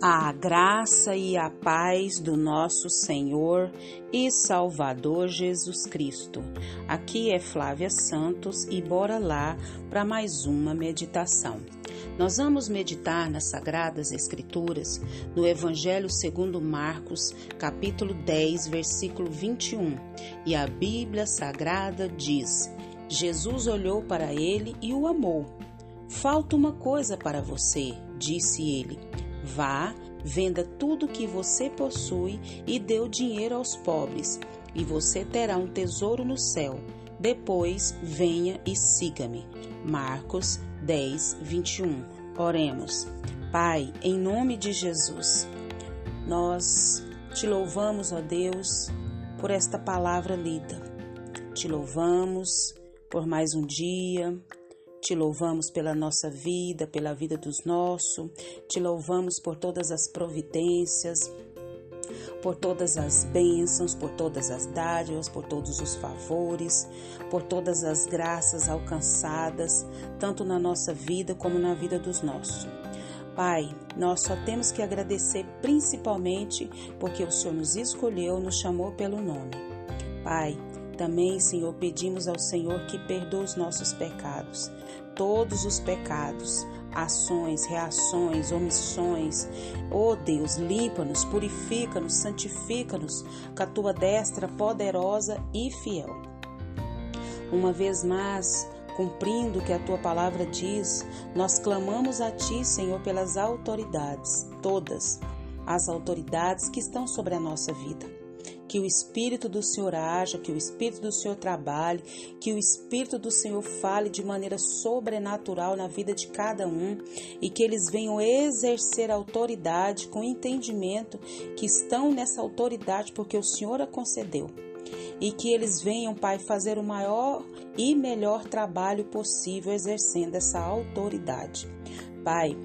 A graça e a paz do nosso Senhor e Salvador Jesus Cristo. Aqui é Flávia Santos e bora lá para mais uma meditação. Nós vamos meditar nas Sagradas Escrituras no Evangelho segundo Marcos, capítulo 10, versículo 21. E a Bíblia Sagrada diz: Jesus olhou para ele e o amou. Falta uma coisa para você, disse ele Vá, venda tudo que você possui e dê o dinheiro aos pobres, e você terá um tesouro no céu. Depois venha e siga-me. Marcos 10, 21. Oremos. Pai, em nome de Jesus, nós te louvamos, ó Deus, por esta palavra lida. Te louvamos por mais um dia, te louvamos pela nossa vida, pela vida dos nossos, te louvamos por todas as providências, por todas as bênçãos, por todas as dádivas, por todos os favores, por todas as graças alcançadas, tanto na nossa vida como na vida dos nossos. Pai, nós só temos que agradecer principalmente porque o Senhor nos escolheu, nos chamou pelo nome. Pai, também, Senhor, pedimos ao Senhor que perdoe os nossos pecados, todos os pecados, ações, reações, omissões. Oh Deus, limpa-nos, purifica-nos, santifica-nos com a tua destra poderosa e fiel. Uma vez mais, cumprindo o que a tua palavra diz, nós clamamos a ti, Senhor, pelas autoridades, todas as autoridades que estão sobre a nossa vida que o Espírito do Senhor haja, que o Espírito do Senhor trabalhe, que o Espírito do Senhor fale de maneira sobrenatural na vida de cada um e que eles venham exercer autoridade com entendimento que estão nessa autoridade porque o Senhor a concedeu. E que eles venham, Pai, fazer o maior e melhor trabalho possível exercendo essa autoridade. Pai,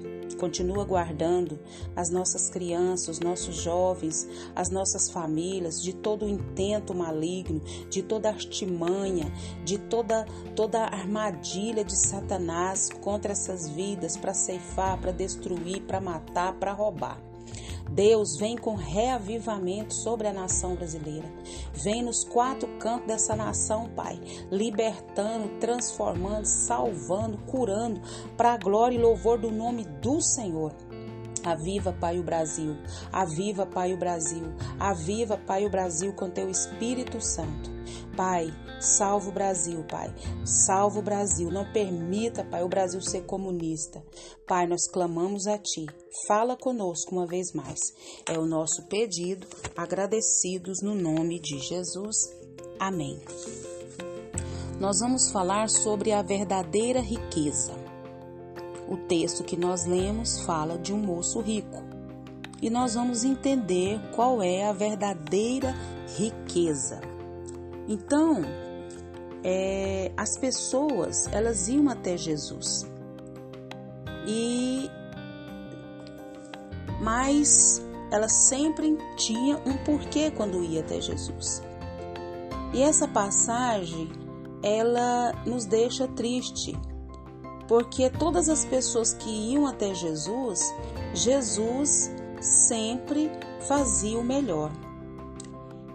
Continua guardando as nossas crianças, os nossos jovens, as nossas famílias de todo intento maligno, de toda artimanha, de toda toda armadilha de Satanás contra essas vidas para ceifar, para destruir, para matar, para roubar. Deus vem com reavivamento sobre a nação brasileira. Vem nos quatro cantos dessa nação, Pai, libertando, transformando, salvando, curando, para a glória e louvor do nome do Senhor. Aviva, Pai, o Brasil. Aviva, Pai, o Brasil. Aviva, Pai, o Brasil com teu Espírito Santo. Pai, salva o Brasil, Pai. Salva o Brasil. Não permita, Pai, o Brasil ser comunista. Pai, nós clamamos a Ti. Fala conosco uma vez mais. É o nosso pedido, agradecidos no nome de Jesus. Amém. Nós vamos falar sobre a verdadeira riqueza. O texto que nós lemos fala de um moço rico. E nós vamos entender qual é a verdadeira riqueza. Então, é, as pessoas elas iam até Jesus e mas elas sempre tinha um porquê quando ia até Jesus. E essa passagem ela nos deixa triste, porque todas as pessoas que iam até Jesus, Jesus sempre fazia o melhor.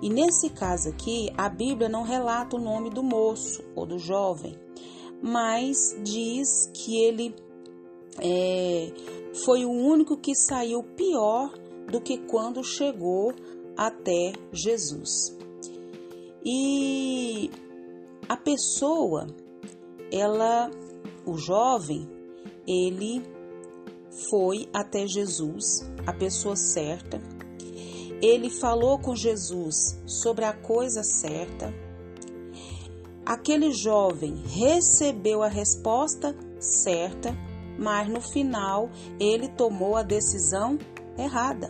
E nesse caso aqui, a Bíblia não relata o nome do moço ou do jovem, mas diz que ele é, foi o único que saiu pior do que quando chegou até Jesus. E a pessoa, ela, o jovem, ele foi até Jesus, a pessoa certa, ele falou com Jesus sobre a coisa certa. Aquele jovem recebeu a resposta certa, mas no final ele tomou a decisão errada.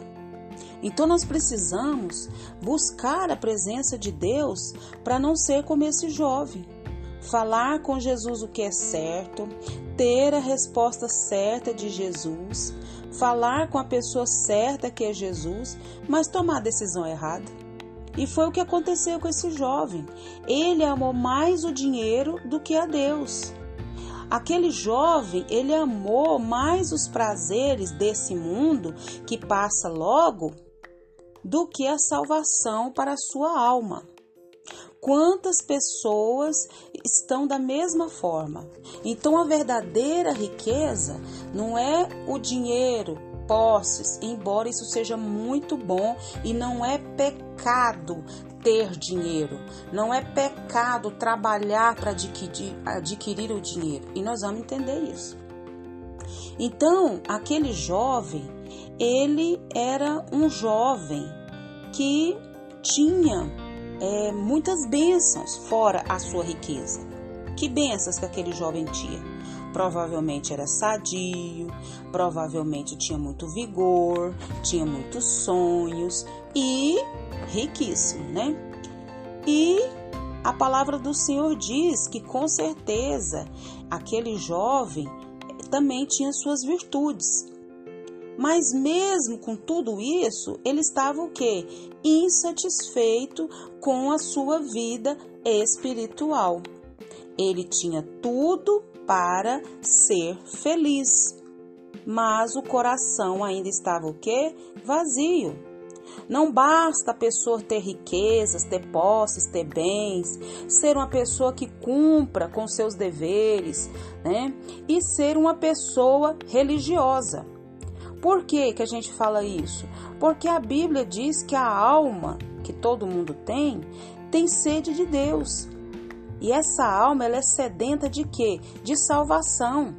Então nós precisamos buscar a presença de Deus para não ser como esse jovem. Falar com Jesus o que é certo, ter a resposta certa de Jesus, falar com a pessoa certa que é Jesus, mas tomar a decisão errada. E foi o que aconteceu com esse jovem. Ele amou mais o dinheiro do que a Deus. Aquele jovem, ele amou mais os prazeres desse mundo que passa logo do que a salvação para a sua alma. Quantas pessoas estão da mesma forma? Então, a verdadeira riqueza não é o dinheiro, posses, embora isso seja muito bom e não é pecado ter dinheiro, não é pecado trabalhar para adquirir, adquirir o dinheiro e nós vamos entender isso. Então, aquele jovem, ele era um jovem que tinha é, muitas bênçãos fora a sua riqueza. Que bênçãos que aquele jovem tinha? Provavelmente era sadio, provavelmente tinha muito vigor, tinha muitos sonhos e riquíssimo, né? E a palavra do Senhor diz que com certeza aquele jovem também tinha suas virtudes. Mas mesmo com tudo isso, ele estava o quê? Insatisfeito com a sua vida espiritual. Ele tinha tudo para ser feliz, mas o coração ainda estava o quê? Vazio. Não basta a pessoa ter riquezas, ter posses, ter bens, ser uma pessoa que cumpra com seus deveres, né? E ser uma pessoa religiosa. Por que, que a gente fala isso? Porque a Bíblia diz que a alma que todo mundo tem tem sede de Deus. E essa alma ela é sedenta de quê? De salvação.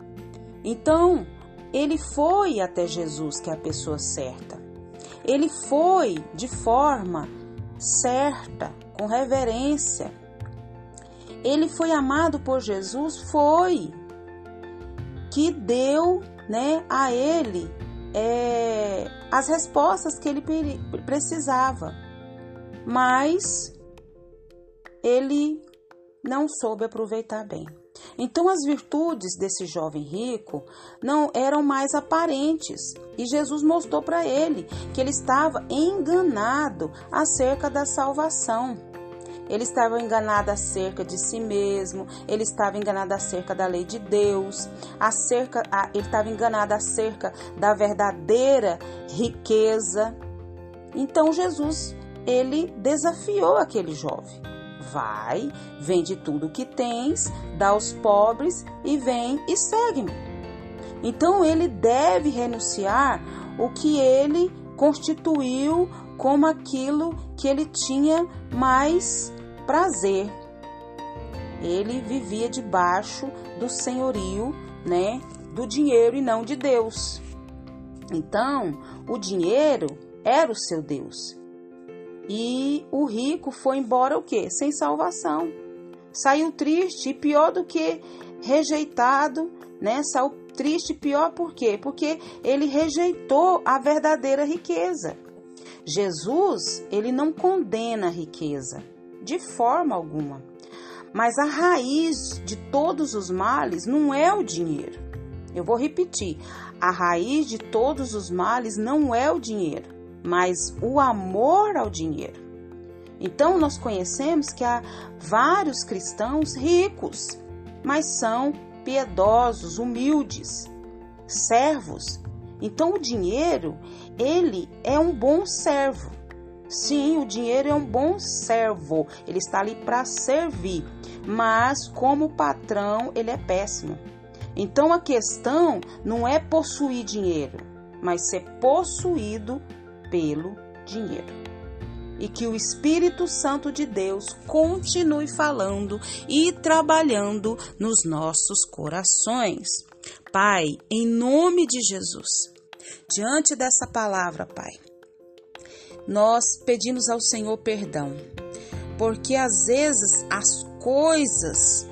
Então, ele foi até Jesus, que é a pessoa certa. Ele foi de forma certa, com reverência. Ele foi amado por Jesus, foi que deu, né, a ele é, as respostas que ele precisava, mas ele não soube aproveitar bem. Então as virtudes desse jovem rico não eram mais aparentes e Jesus mostrou para ele que ele estava enganado acerca da salvação. Ele estava enganado acerca de si mesmo, ele estava enganado acerca da lei de Deus, acerca, ele estava enganado acerca da verdadeira riqueza. Então Jesus, ele desafiou aquele jovem. Vai, vende tudo o que tens, dá aos pobres e vem e segue-me. Então ele deve renunciar o que ele constituiu como aquilo que ele tinha mais prazer. Ele vivia debaixo do senhorio, né, do dinheiro e não de Deus. Então, o dinheiro era o seu Deus. E o rico foi embora o quê? Sem salvação. Saiu triste e pior do que rejeitado, né? Saiu triste pior por quê? Porque ele rejeitou a verdadeira riqueza. Jesus, ele não condena a riqueza de forma alguma. Mas a raiz de todos os males não é o dinheiro. Eu vou repetir: a raiz de todos os males não é o dinheiro, mas o amor ao dinheiro. Então, nós conhecemos que há vários cristãos ricos, mas são piedosos, humildes, servos. Então, o dinheiro, ele é um bom servo. Sim, o dinheiro é um bom servo, ele está ali para servir, mas como patrão, ele é péssimo. Então a questão não é possuir dinheiro, mas ser possuído pelo dinheiro. E que o Espírito Santo de Deus continue falando e trabalhando nos nossos corações. Pai, em nome de Jesus, diante dessa palavra, Pai, nós pedimos ao Senhor perdão, porque às vezes as coisas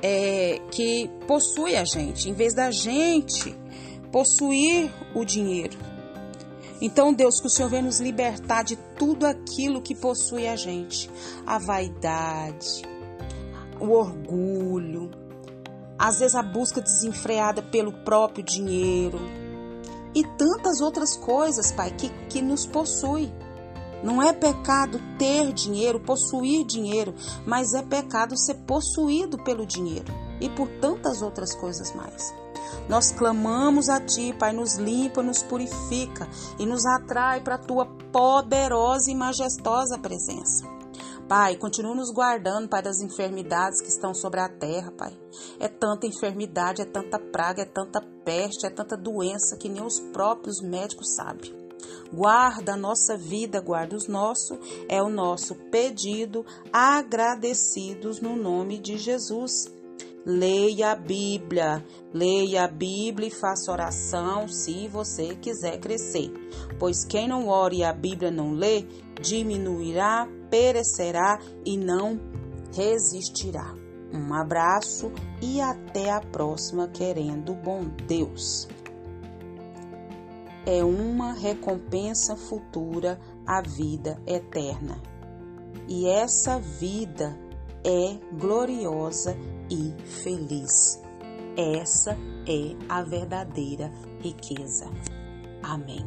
é, que possuem a gente, em vez da gente possuir o dinheiro. Então, Deus, que o Senhor venha nos libertar de tudo aquilo que possui a gente, a vaidade, o orgulho, às vezes a busca desenfreada pelo próprio dinheiro e tantas outras coisas, Pai, que, que nos possui. Não é pecado ter dinheiro, possuir dinheiro, mas é pecado ser possuído pelo dinheiro. e por tantas outras coisas mais. Nós clamamos a Ti, Pai, nos limpa, nos purifica e nos atrai para a Tua poderosa e majestosa presença. Pai, continua nos guardando, Pai, das enfermidades que estão sobre a terra, Pai. É tanta enfermidade, é tanta praga, é tanta peste, é tanta doença que nem os próprios médicos sabem. Guarda a nossa vida, guarda os nossos, é o nosso pedido, agradecidos no nome de Jesus. Leia a Bíblia, leia a Bíblia e faça oração se você quiser crescer. Pois quem não ore e a Bíblia não lê, diminuirá, perecerá e não resistirá. Um abraço e até a próxima, querendo bom Deus. É uma recompensa futura a vida eterna. E essa vida é gloriosa e feliz. Essa é a verdadeira riqueza. Amém.